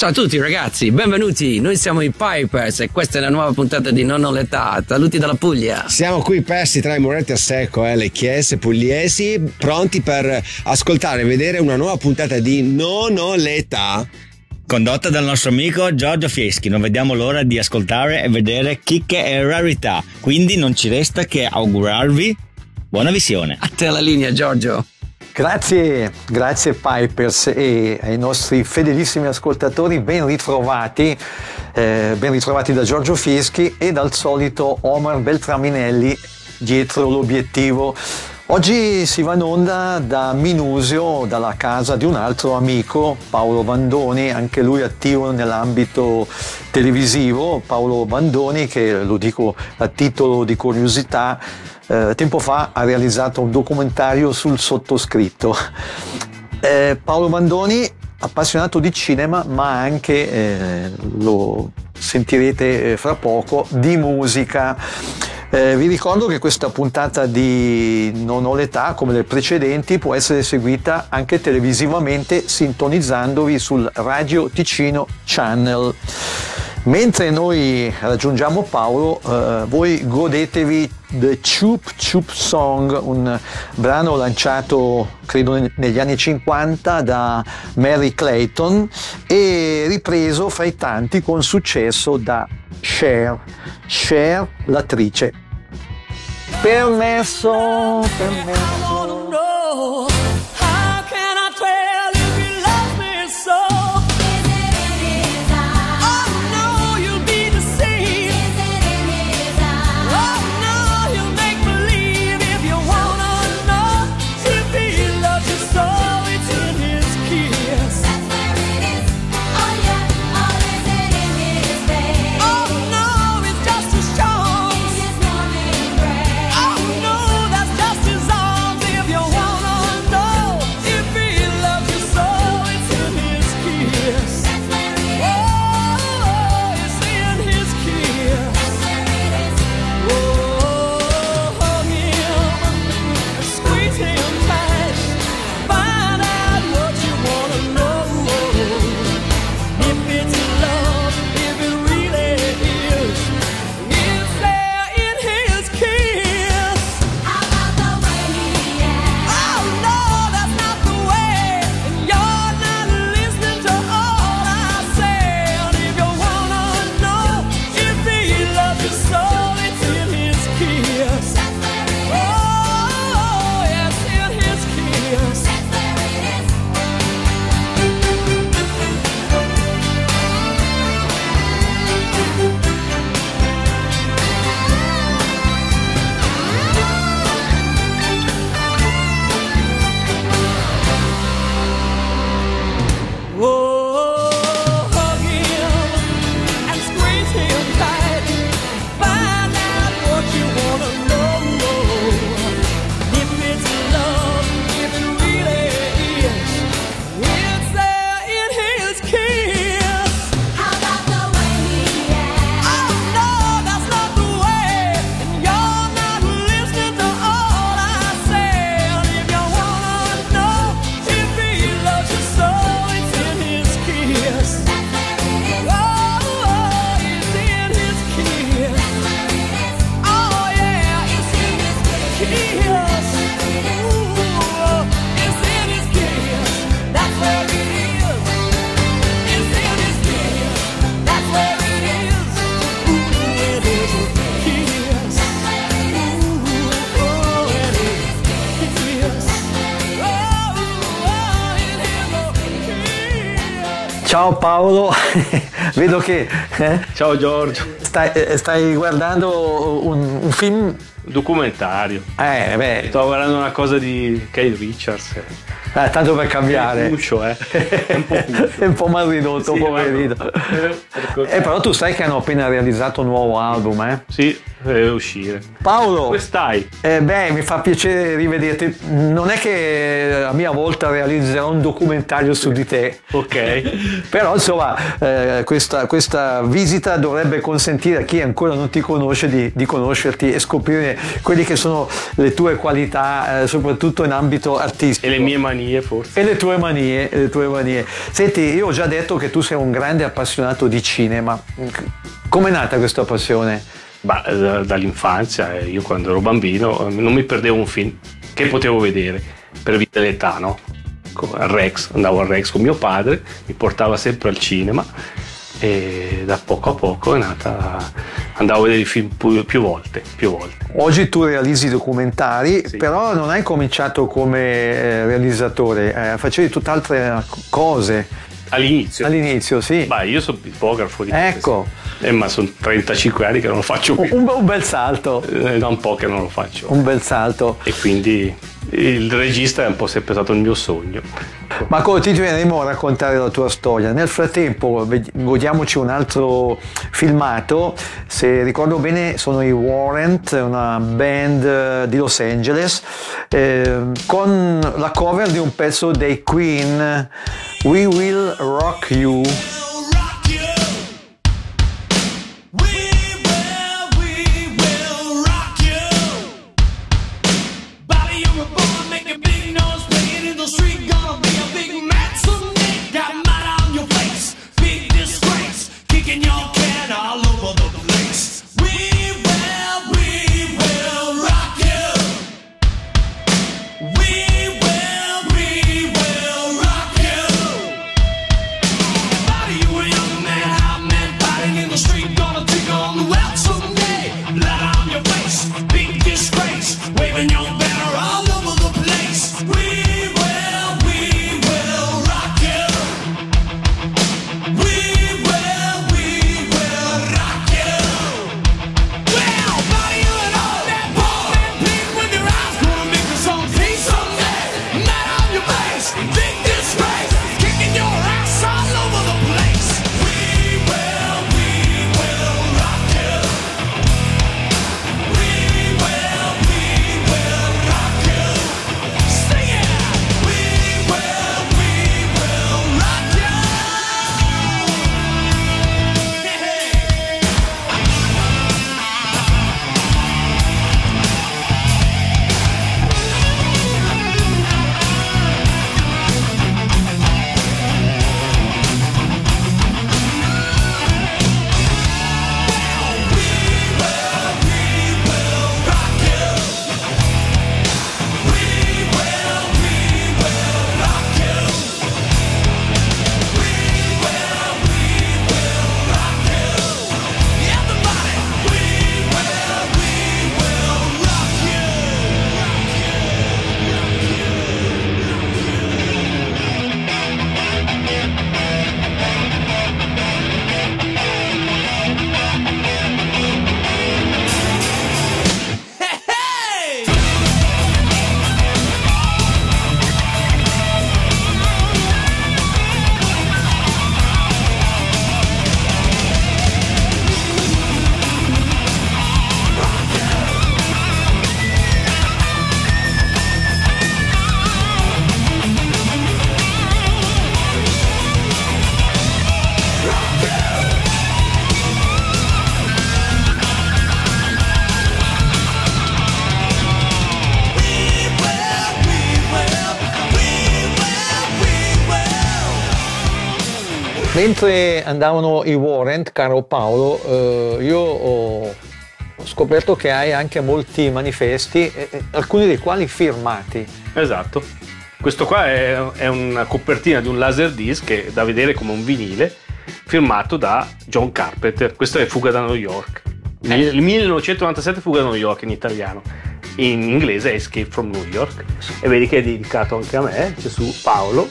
Ciao a tutti ragazzi, benvenuti. Noi siamo i Pipers e questa è la nuova puntata di Non ho l'età. Saluti dalla Puglia. Siamo qui persi tra i muretti a secco e eh, le chiese pugliesi, pronti per ascoltare e vedere una nuova puntata di Non ho l'età condotta dal nostro amico Giorgio Fieschi. Non vediamo l'ora di ascoltare e vedere chicche e rarità. Quindi non ci resta che augurarvi buona visione. A te la linea, Giorgio. Grazie, grazie Pipers e ai nostri fedelissimi ascoltatori, ben ritrovati, eh, ben ritrovati da Giorgio Fieschi e dal solito Omar Beltraminelli dietro l'obiettivo. Oggi si va in onda da Minusio, dalla casa di un altro amico, Paolo Vandoni, anche lui attivo nell'ambito televisivo. Paolo Vandoni, che lo dico a titolo di curiosità, eh, tempo fa ha realizzato un documentario sul sottoscritto. Eh, Paolo Bandoni, appassionato di cinema, ma anche, eh, lo sentirete eh, fra poco, di musica. Eh, vi ricordo che questa puntata di Non ho l'età, come le precedenti, può essere seguita anche televisivamente sintonizzandovi sul Radio Ticino Channel. Mentre noi raggiungiamo Paolo, eh, voi godetevi The Chup Chup Song, un brano lanciato credo negli anni 50 da Mary Clayton e ripreso fra i tanti con successo da Cher, Cher l'attrice. Permesso, permesso. Che... Eh, Ciao Giorgio. Stai, eh, stai guardando un, un, film... Documentario. Eh, beh. Sto guardando una cosa di Kate Richards. Eh, tanto per cambiare. È cuccio, eh. È un po', è un po mal ridotto, sì, poverino. Eh, però tu sai che hanno appena realizzato un nuovo album, eh? Sì, deve uscire. Paolo, Come stai? eh, beh, mi fa piacere rivederti. Non è che a mia volta realizzerò un documentario su di te. Ok. Però insomma eh, questa, questa visita dovrebbe consentire a chi ancora non ti conosce di, di conoscerti e scoprire quelle che sono le tue qualità, eh, soprattutto in ambito artistico. E le mie manie forse. E le tue manie, le tue manie. Senti, io ho già detto che tu sei un grande appassionato di cinema. Com'è nata questa passione? Bah, da- dall'infanzia, eh, io quando ero bambino eh, non mi perdevo un film che potevo vedere per via dell'età, no? Co- Al Rex, andavo al Rex con mio padre, mi portava sempre al cinema e da poco a poco è nata, andavo a vedere i film più, più volte, più volte. Oggi tu realizzi documentari, Sì. però non hai cominciato come eh, realizzatore, eh, facevi tutt'altre cose All'inizio. all'inizio, sì. Bah, io sono tipografo di Ecco. Eh, ma sono 35 anni che non lo faccio più. Un, un bel salto, Eh, da un po' che non lo faccio. un bel salto. E quindi il regista è un po' sempre stato il mio sogno. Ma continueremo a raccontare la tua storia. Nel frattempo godiamoci un altro filmato, se ricordo bene sono i Warrant, una band eh, di Los Angeles, eh, con la cover di un pezzo dei Queen, We Will Rock You. Mentre andavano i Warrant, caro Paolo, eh, io ho, scoperto che hai anche molti manifesti, eh, eh, alcuni dei quali firmati. Esatto. Questo qua è, è una copertina di un laserdisc che è da vedere come un vinile firmato da John Carpenter. Questo è Fuga da New York. Il 1997 Fuga da New York in italiano. In inglese è Escape from New York. E vedi che è dedicato anche a me. C'è su Paolo,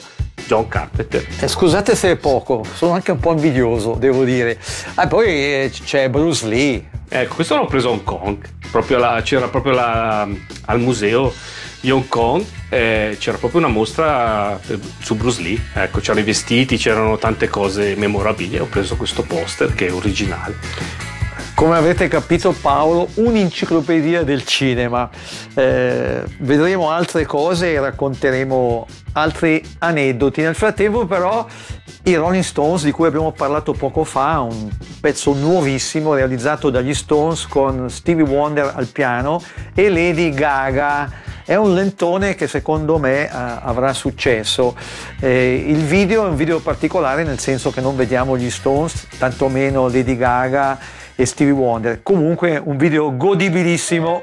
John Carpenter. Eh, scusate se è poco, sono anche un po' invidioso, devo dire. Ah, poi eh, c'è Bruce Lee. Ecco, questo l'ho preso a Hong Kong. Proprio la- c'era proprio la- al museo di Hong Kong, eh, c'era proprio una mostra eh, su Bruce Lee. Ecco, c'erano i vestiti, c'erano tante cose memorabili. Ho preso questo poster che è originale. Come avete capito Paolo, un'enciclopedia del cinema. Eh, vedremo altre cose e racconteremo altri aneddoti. Nel frattempo però i Rolling Stones di cui abbiamo parlato poco fa, un pezzo nuovissimo realizzato dagli Stones con Stevie Wonder al piano e Lady Gaga. È un lentone che secondo me eh, avrà successo. Eh, il video è un video particolare nel senso che non vediamo gli Stones, tantomeno Lady Gaga e Stevie Wonder. Comunque un video godibilissimo.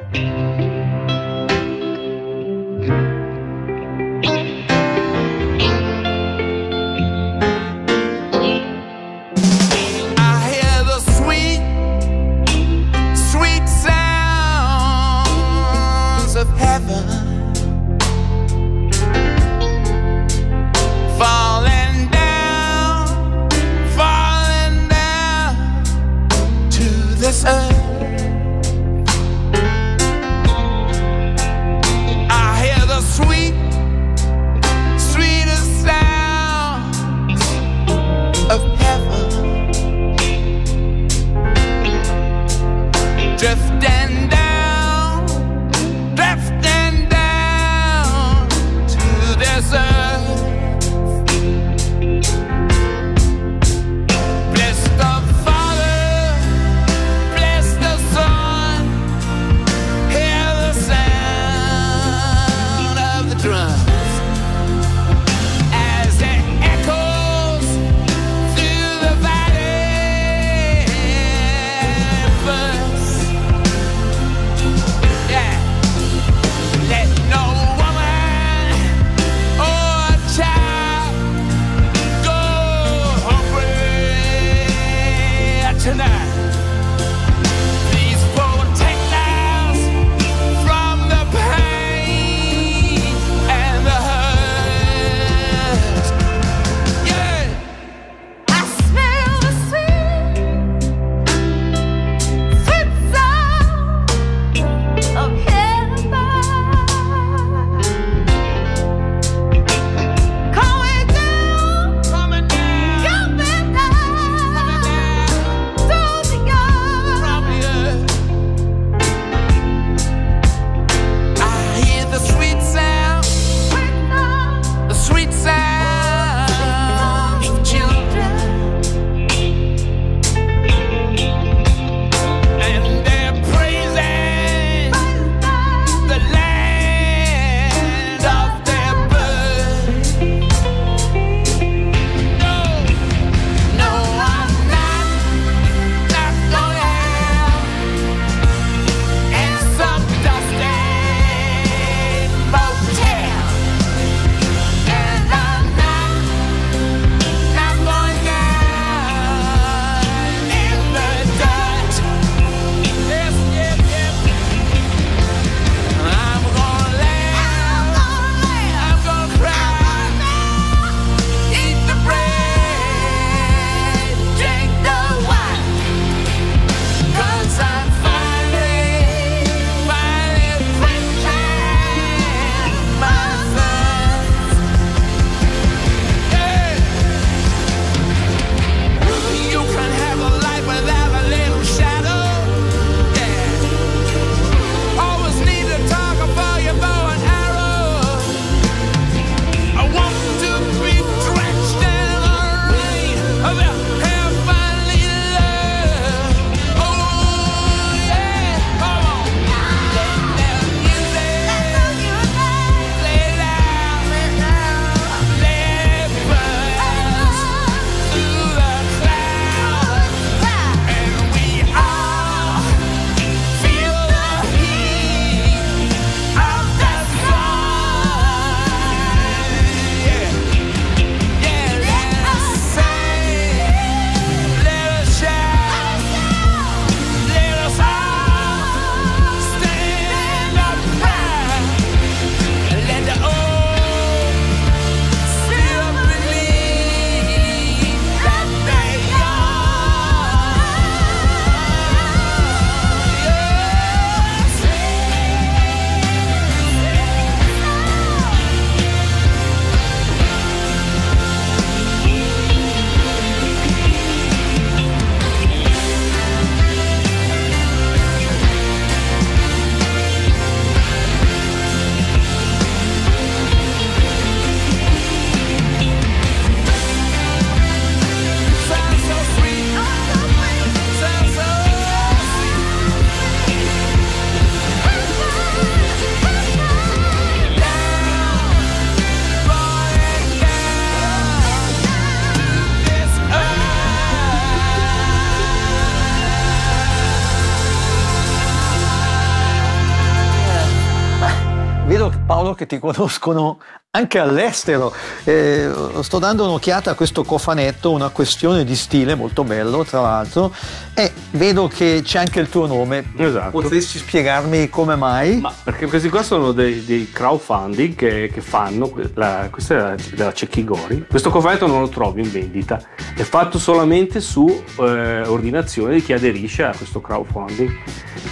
Paolo che ti conoscono anche all'estero. Eh, sto dando un'occhiata a questo cofanetto, una questione di stile molto bello tra l'altro e vedo che c'è anche il tuo nome. Esatto. Potresti spiegarmi come mai? Ma perché questi qua sono dei, dei crowdfunding che, che fanno, la, questa è la- della Cecchigori. Questo cofanetto non lo trovi in vendita, è fatto solamente su eh, ordinazione di chi aderisce a questo crowdfunding.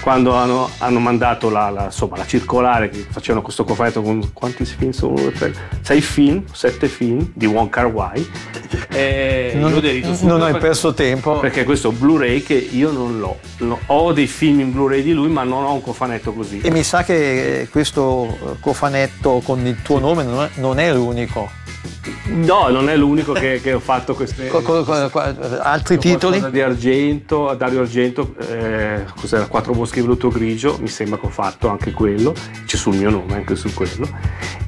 Quando hanno, hanno mandato la, la- insomma, la circolare che facevano questo cofanetto con quanti film sono? Uno, due, tre, sei film, sette film di Wong Kar Wai. E Non- non hai perché- perso tempo. Perché questo Blu-ray che io non l'ho. No, ho dei film in Blu-ray di lui, ma non ho un cofanetto così. E mi sa che eh, questo eh, cofanetto con il tuo nome non è, non è l'unico. No, non è l'unico che, che ho fatto queste. Co- co- co- co- altri titoli? Di Argento, Dario Argento, eh, cos'era? Quattro boschi di veluto grigio, mi sembra che ho fatto anche quello, c'è sul mio nome anche su quello.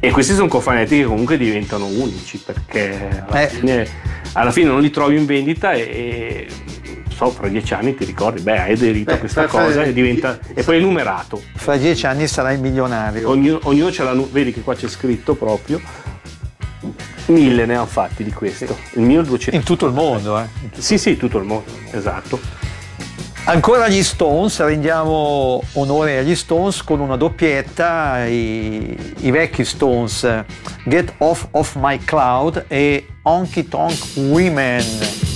E questi sono cofanetti che comunque diventano unici perché alla, Eh. fine, alla fine non li trovi in vendita e, e, so, fra dieci anni ti ricordi, beh, hai aderito a Beh, questa fra- cosa e diventa. e poi è numerato. Fra dieci anni sarai milionario. Ognuno, ognuno ce l'ha, vedi che qua c'è scritto proprio. Mille ne hanno fatti di questo. Il mio 200. In tutto il mondo, eh. Sì, sì, tutto il mondo, esatto. Ancora gli Stones, rendiamo onore agli Stones con una doppietta, i, i vecchi Stones, Get Off of My Cloud e Honky Tonk Women.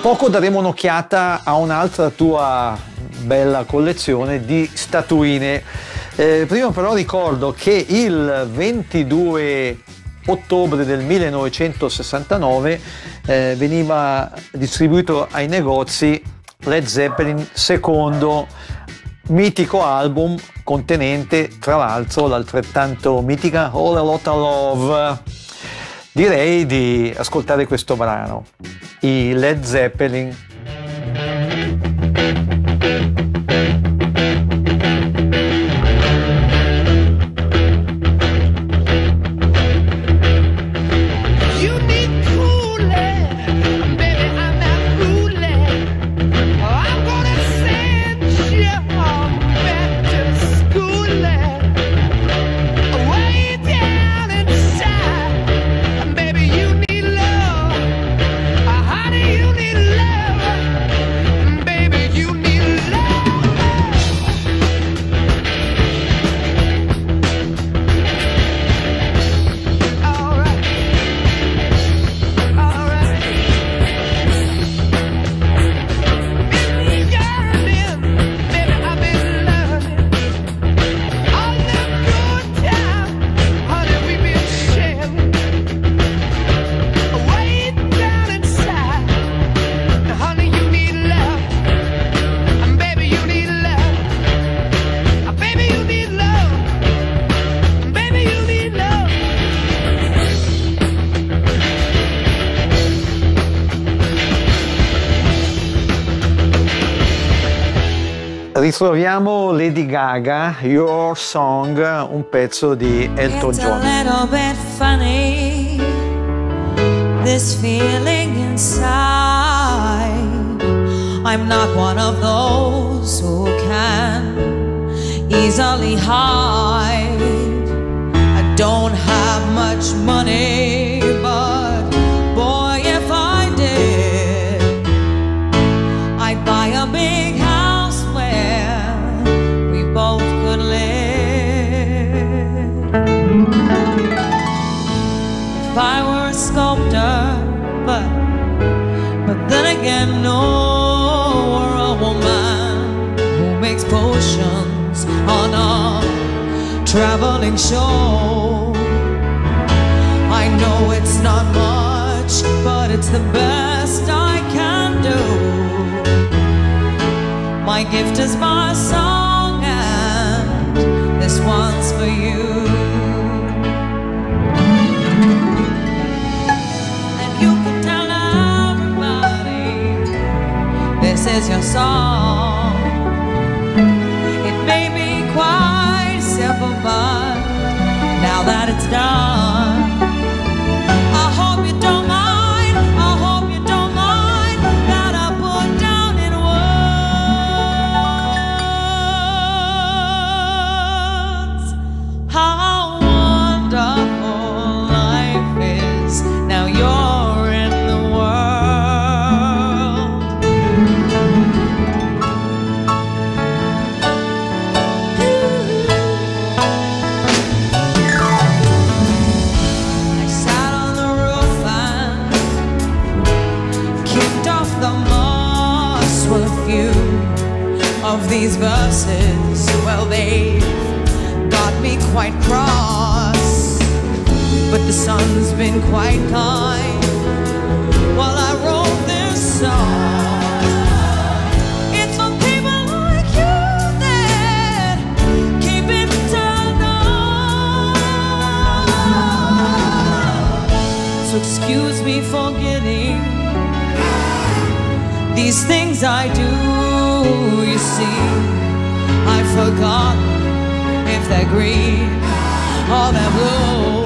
Poco daremo un'occhiata a un'altra tua bella collezione di statuine. Eh, prima però ricordo che il 22 ottobre del 1969 eh, veniva distribuito ai negozi Led Zeppelin secondo mitico album contenente tra l'altro l'altrettanto mitica All a Lot of Love. Direi di ascoltare questo brano, i Led Zeppelin. Ritroviamo Lady Gaga, Your Song, un pezzo di Elton John. this feeling inside. I'm not one of those who can easily hide. I don't have much money, no, or a woman who makes potions on a traveling show. I know it's not much, but it's the best I can do. My gift is my song, and this one's for you. This is your song. It may be quite simple, but now that it's done, But the sun's been quite kind while I wrote this song. So excuse me for getting these things I do. You see, I forgot if they're green or they're blue.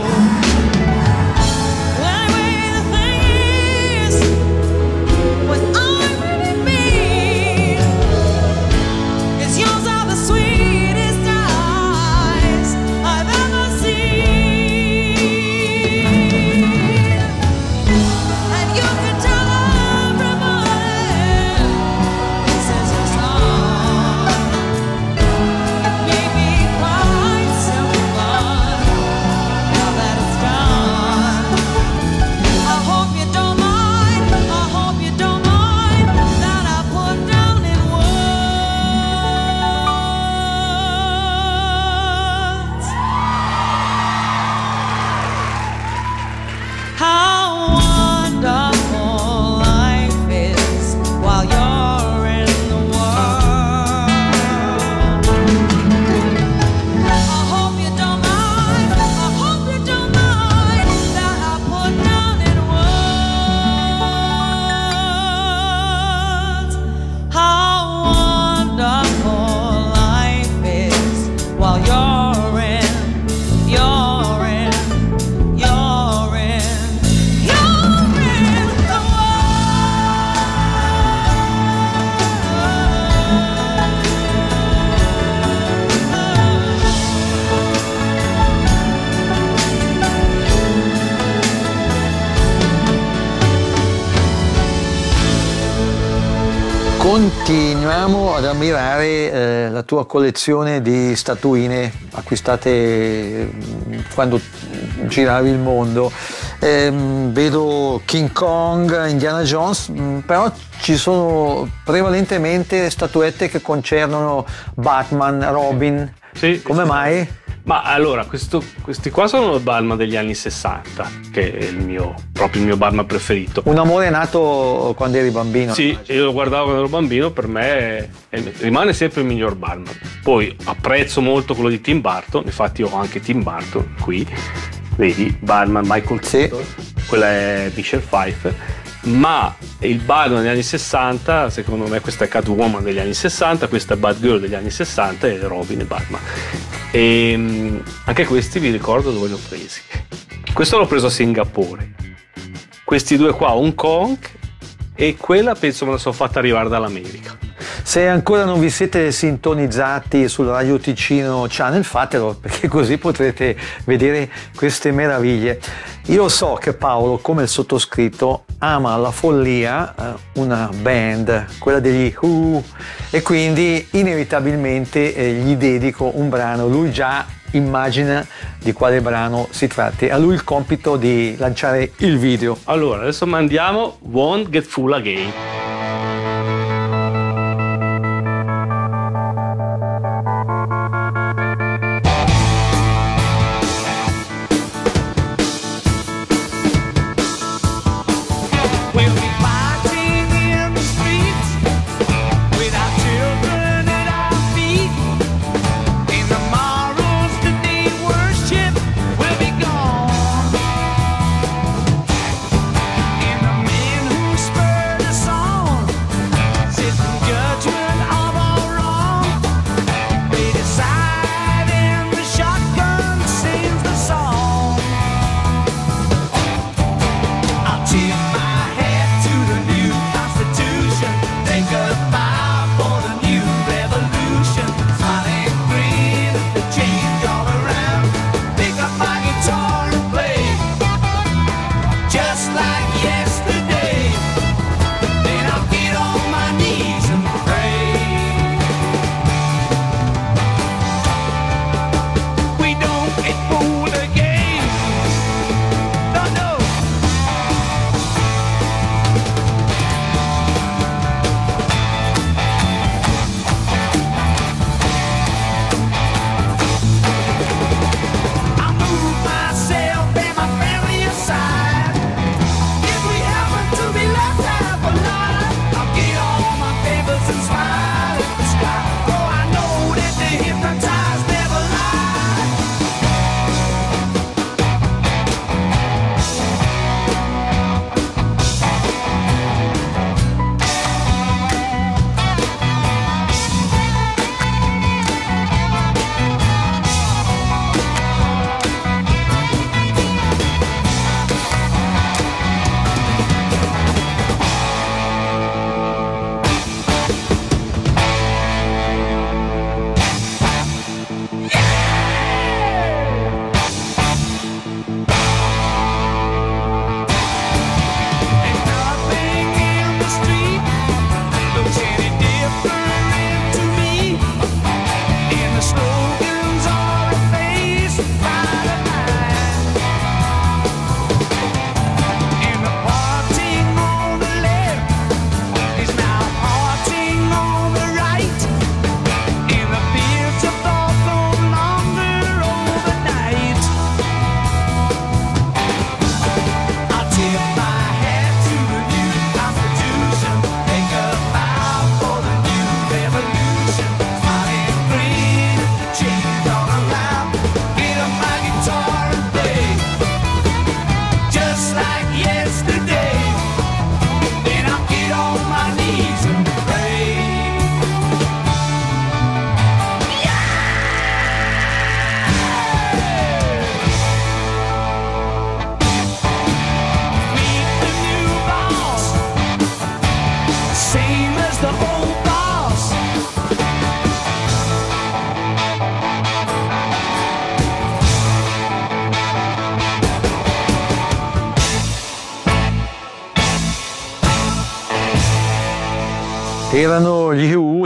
Tua collezione di statuine acquistate mm, quando giravi il mondo. Ehm, vedo King Kong, Indiana Jones, mm, però ci sono prevalentemente statuette che concernono Batman, Robin. Sì, Come sì. mai? Ma allora, questo- questi qua sono il Balma degli anni 60, che è il mio, proprio il mio Balma preferito. Un amore nato quando eri bambino. Sì, io lo guardavo quando ero bambino, per me è- rimane sempre il miglior Batman. Poi apprezzo molto quello di Tim Burton, infatti ho anche Tim Burton qui, vedi, Batman Michael Sì. Keaton, quella è Michelle Pfeiffer, ma il Batman degli anni 60, secondo me questa è Catwoman degli anni 60, questa è Batgirl degli anni 60 e Robin e Batman. E mm, anche questi vi ricordo dove li ho presi. Questo l'ho preso a Singapore. Questi due qua, Hong Kong e quella penso me la sono fatta arrivare dall'America. Se ancora non vi siete sintonizzati sul Radio Ticino Channel, fatelo perché così potrete vedere queste meraviglie. Io so che Paolo, come il sottoscritto, ama la follia, eh, una band, quella degli Who, e quindi inevitabilmente eh, gli dedico un brano. Lui già immagina di quale brano si tratti. A lui il compito di lanciare il video. Allora, adesso mandiamo Won't Get Full Again.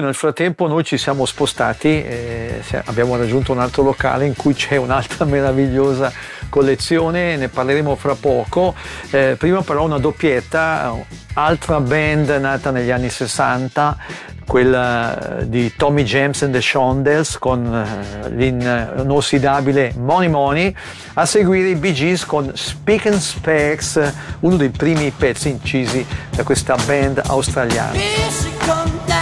Nel frattempo noi ci siamo spostati, eh, abbiamo raggiunto un altro locale in cui c'è un'altra meravigliosa collezione, ne parleremo fra poco. Eh, prima però una doppietta, altra band nata negli anni 60, quella eh, di Tommy James and the Shondells con eh, l'inossidabile Money Money, a seguire i Bee Gees con Speak and Specs, uno dei primi pezzi incisi da questa band australiana.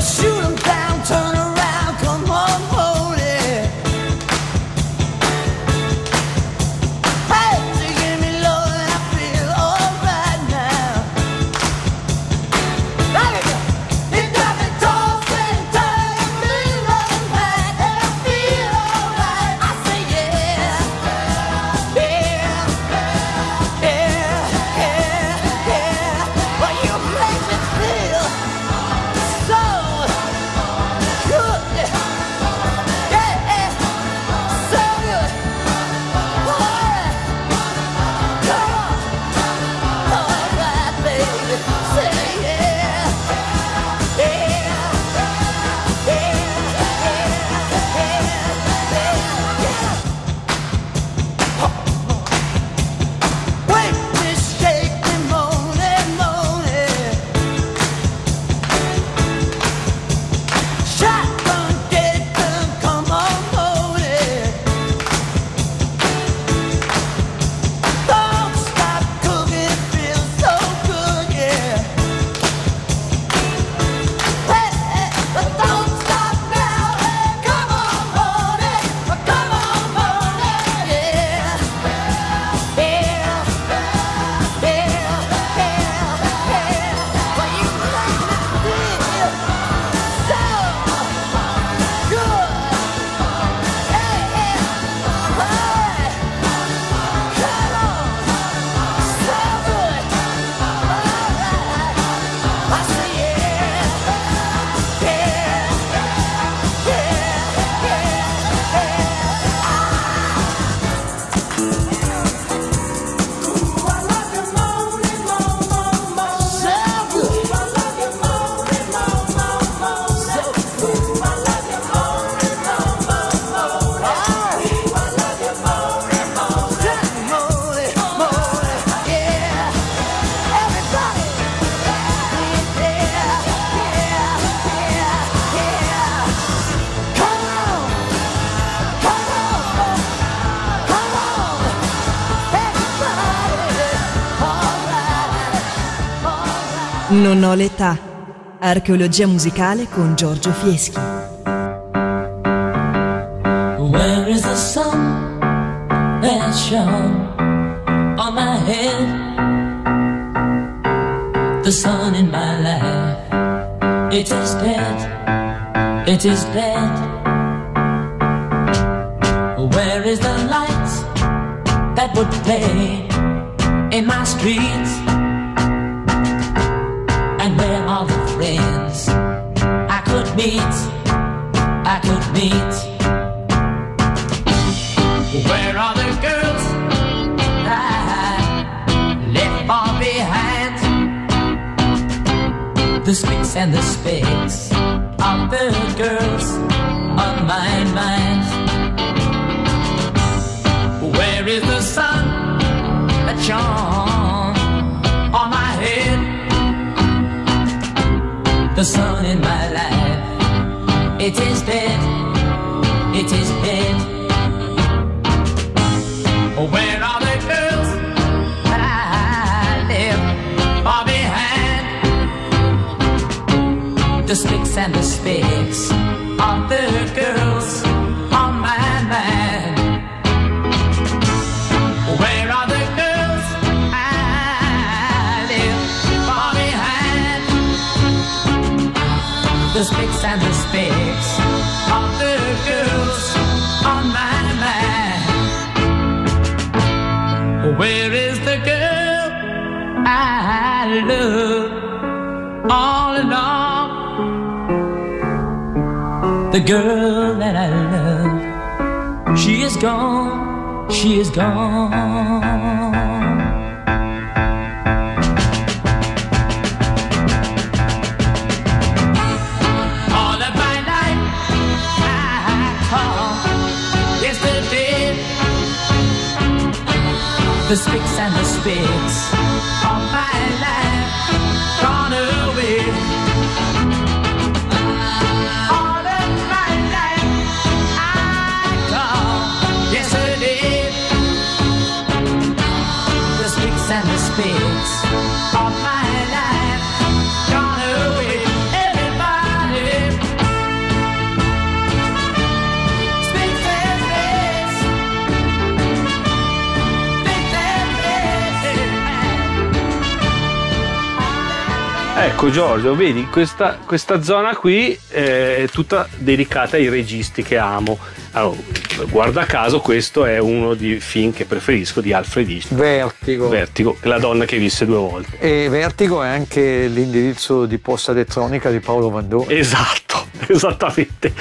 Shoot 'em Non ho l'età. Archeologia musicale con Giorgio Fieschi. Where is the sun that shone on my head? The sun in my life, it is dead, it is dead. The sun in my life, it is dead, it is dead. Where are the girls that I left far behind? The spicks and the specks the girl that I love. She is gone, she is gone. All of my life I call yesterday. The sticks and the spears. Ecco Giorgio, vedi, questa, questa zona qui eh, è tutta dedicata ai registi che amo. Allora, guarda caso, questo è uno dei film che preferisco di Alfred Hitchcock. Vertigo. Vertigo, la donna che visse due volte. E Vertigo è anche l'indirizzo di posta elettronica di Paolo Vandone. Esatto, esattamente.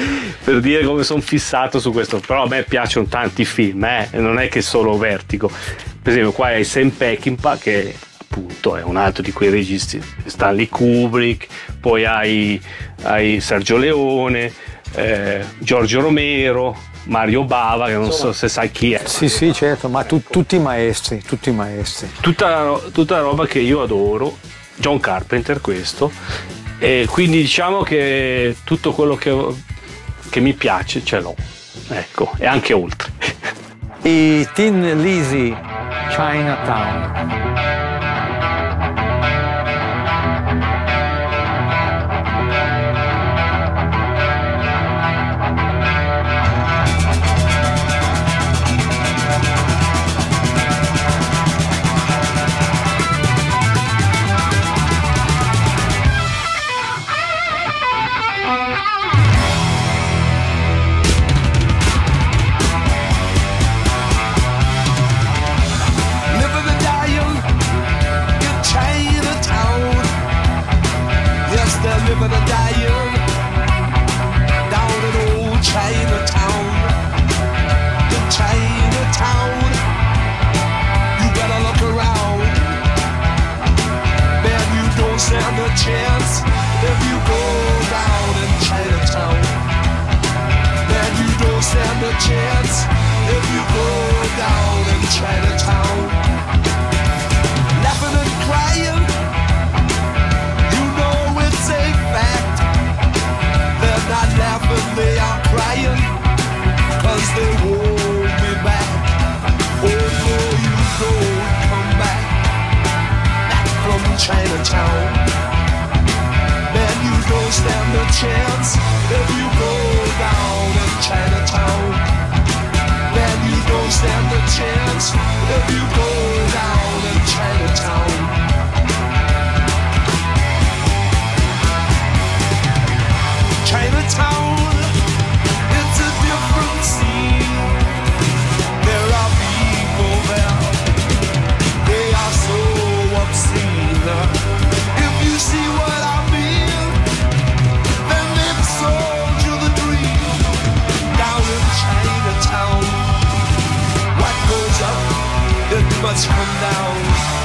Per dire come sono fissato su questo. Però a me piacciono tanti film, eh? non è che solo Vertigo. Per esempio, qua hai Sam Peckinpah che appunto è un altro di quei registi, Stanley Kubrick, poi hai, hai Sergio Leone, eh, Giorgio Romero, Mario Bava, che non so se sai chi è. Sì, sì, certo, ma tu- tutti i maestri, tutti i maestri. tutta, tutta roba che io adoro, John Carpenter questo, e quindi diciamo che tutto quello che, che mi piace ce l'ho, ecco, e anche oltre. I Tin Lisi Chinatown. Chance if you go down in Chinatown. Laughing and crying, you know it's a fact. They're not laughing, they are crying, cause they won't be back. Oh no, you don't come back, back from Chinatown. Man, you don't stand a chance if you go down in Chinatown. Don't stand a chance if you go down in Chinatown. Chinatown, up, it must come down.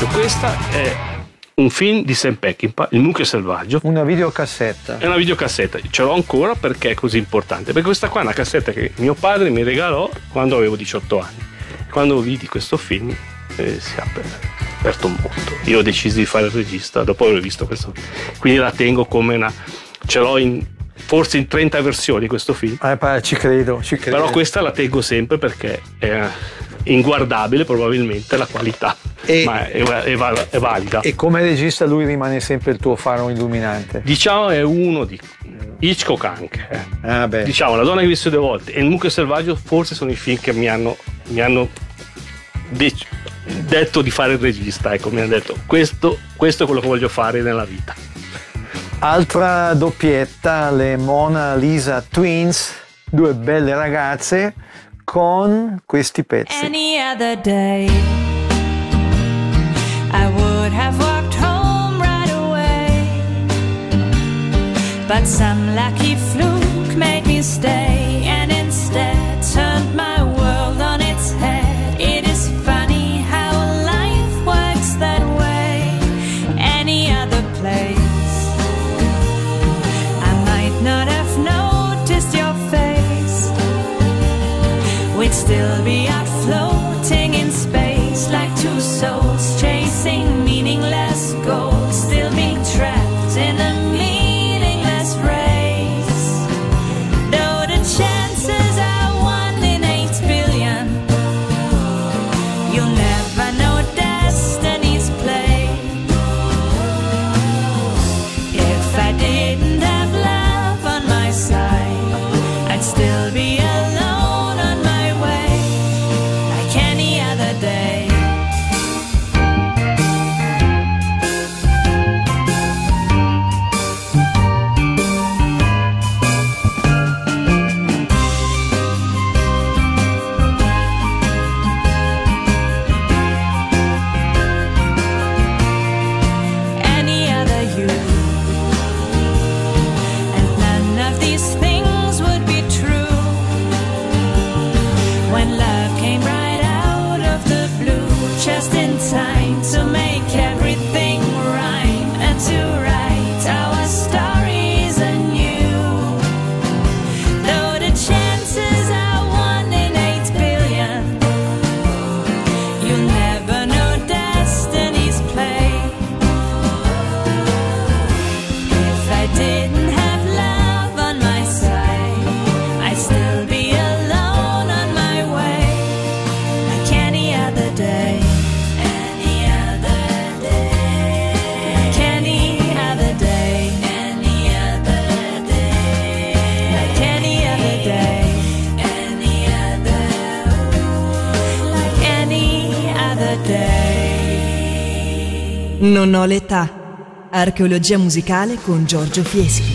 Giorgio, questa è un film di Sam Peckinpah, Il mucchio selvaggio. Una videocassetta. È una videocassetta, ce l'ho ancora perché è così importante. Perché questa qua è una cassetta che mio padre mi regalò quando avevo 18 anni. Quando vidi questo film eh, si aper- aperto un mondo. Io ho deciso di fare il regista dopo aver visto questo film. Quindi la tengo come una. ce l'ho in forse in 30 versioni questo film. Eh, pa- ci credo, ci credo. Però questa la tengo sempre perché è inguardabile probabilmente la qualità. E- ma è, è è valida. E come regista lui rimane sempre il tuo faro illuminante. Diciamo è uno di Hitchcock anche. eh. Ah. Diciamo La donna che ho visto due volte e Il mucchio selvaggio forse sono i film che mi hanno, mi hanno dec- detto di fare il regista. Ecco, mi hanno detto questo, questo è quello che voglio fare nella vita. Altra doppietta, le Mona Lisa Twins, due belle ragazze con questi pezzi. Any other day, I would have walked home right away. But some lucky fluke made me stay still be Non ho l'età. Archeologia musicale con Giorgio Fieschi.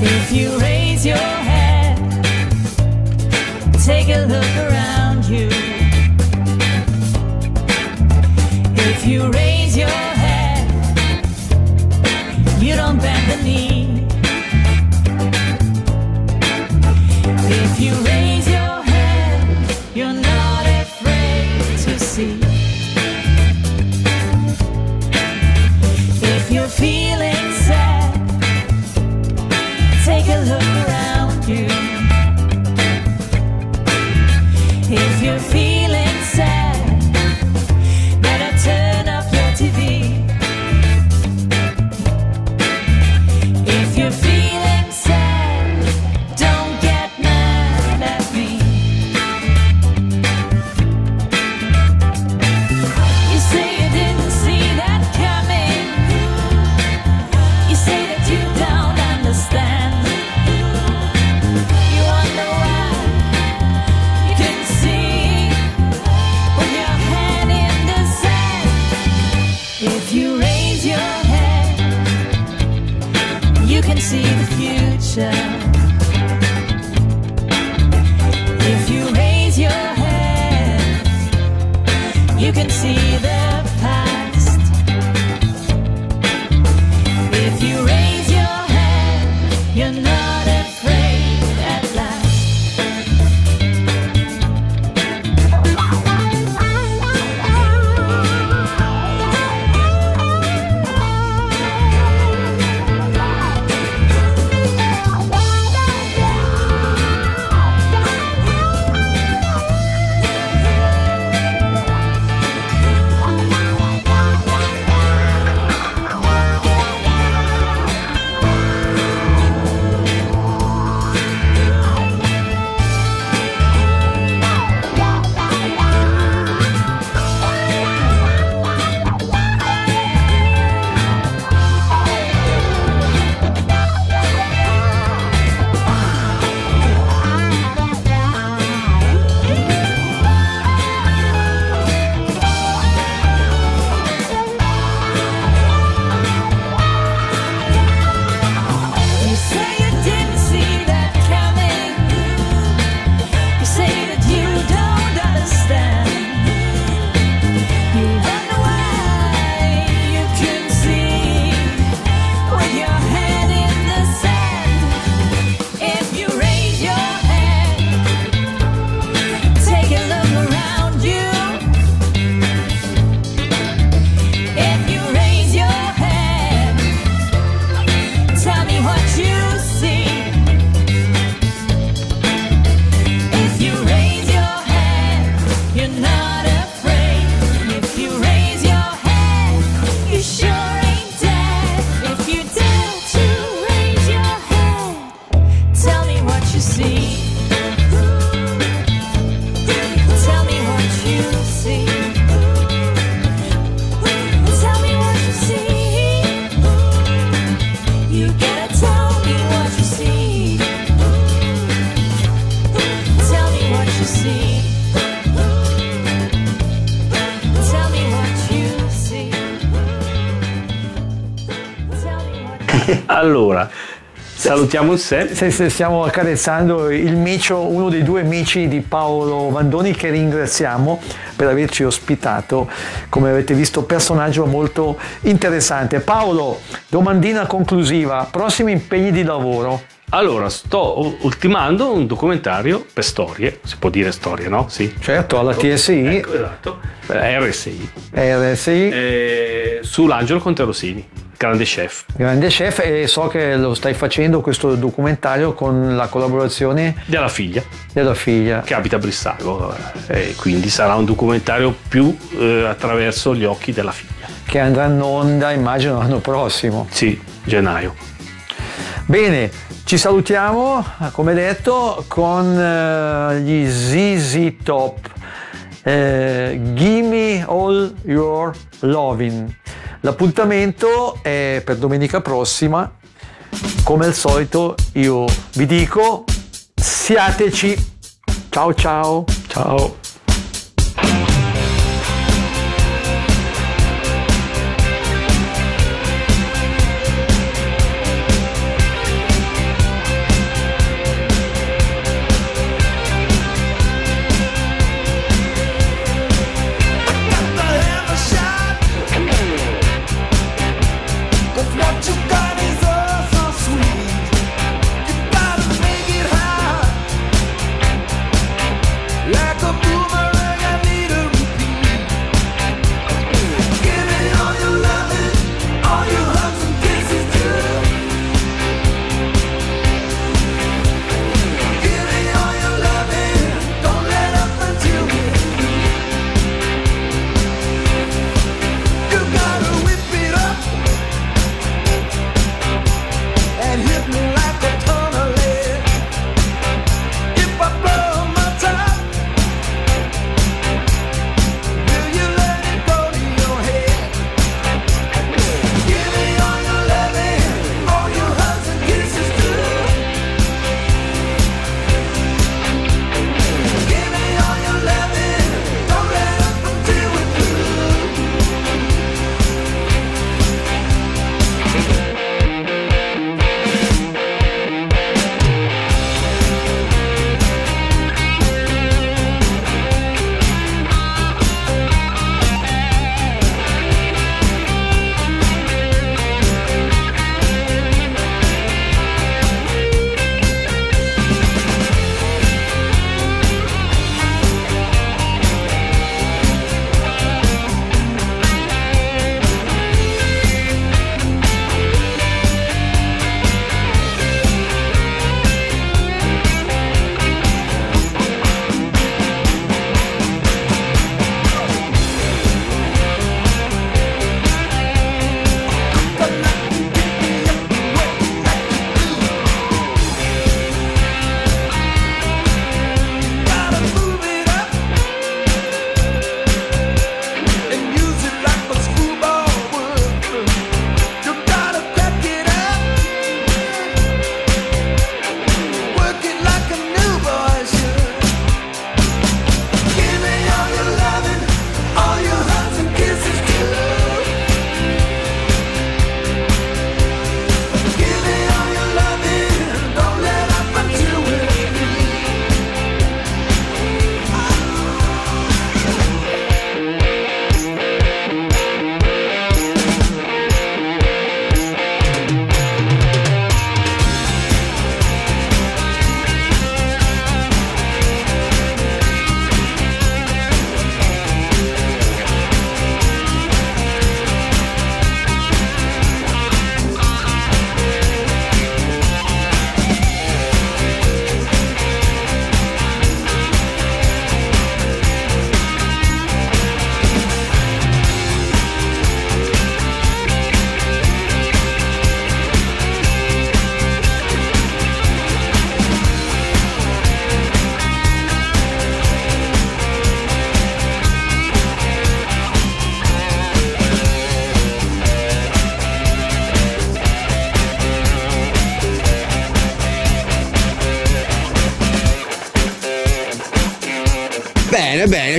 If you raise your head, take a look around you. If you raise Allora, salutiamo il set. Se- se Stiamo accarezzando il micio, uno dei due amici di Paolo Vandoni che ringraziamo per averci ospitato, come avete visto, personaggio molto interessante. Paolo, domandina conclusiva, prossimi impegni di lavoro. Allora, sto ultimando un documentario per storie, si può dire storie, no? Sì. Certo, alla TSI, Ecco, esatto. Eh, RSI. RSI, Eh, sull'Angelo Conterosini, grande chef. grande chef e so che lo stai facendo questo documentario con la collaborazione Della figlia, della figlia. che abita a Brissago. eh, E quindi sarà un documentario più eh, attraverso gli occhi della figlia. che andrà in onda immagino l'anno prossimo. Sì, gennaio. Bene, ci salutiamo, come detto, con eh, gli ZZ Top. Eh, Gimme All Your Lovin'. L'appuntamento è per domenica prossima. Come al solito io vi dico, siateci. Ciao ciao. Ciao.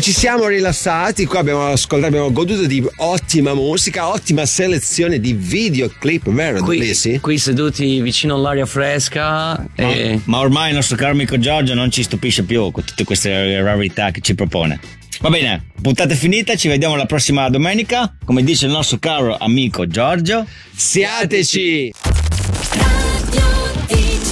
Ci siamo rilassati. Qua abbiamo ascoltato, abbiamo goduto di ottima musica, ottima selezione di videoclip, vero? Qui, Lisi? qui seduti vicino all'aria fresca. Ma, E... ma ormai il nostro caro amico Giorgio non ci stupisce più con tutte queste rarità che ci propone. Va bene, puntata finita, ci vediamo la prossima domenica. Come dice il nostro caro amico Giorgio. Siateci!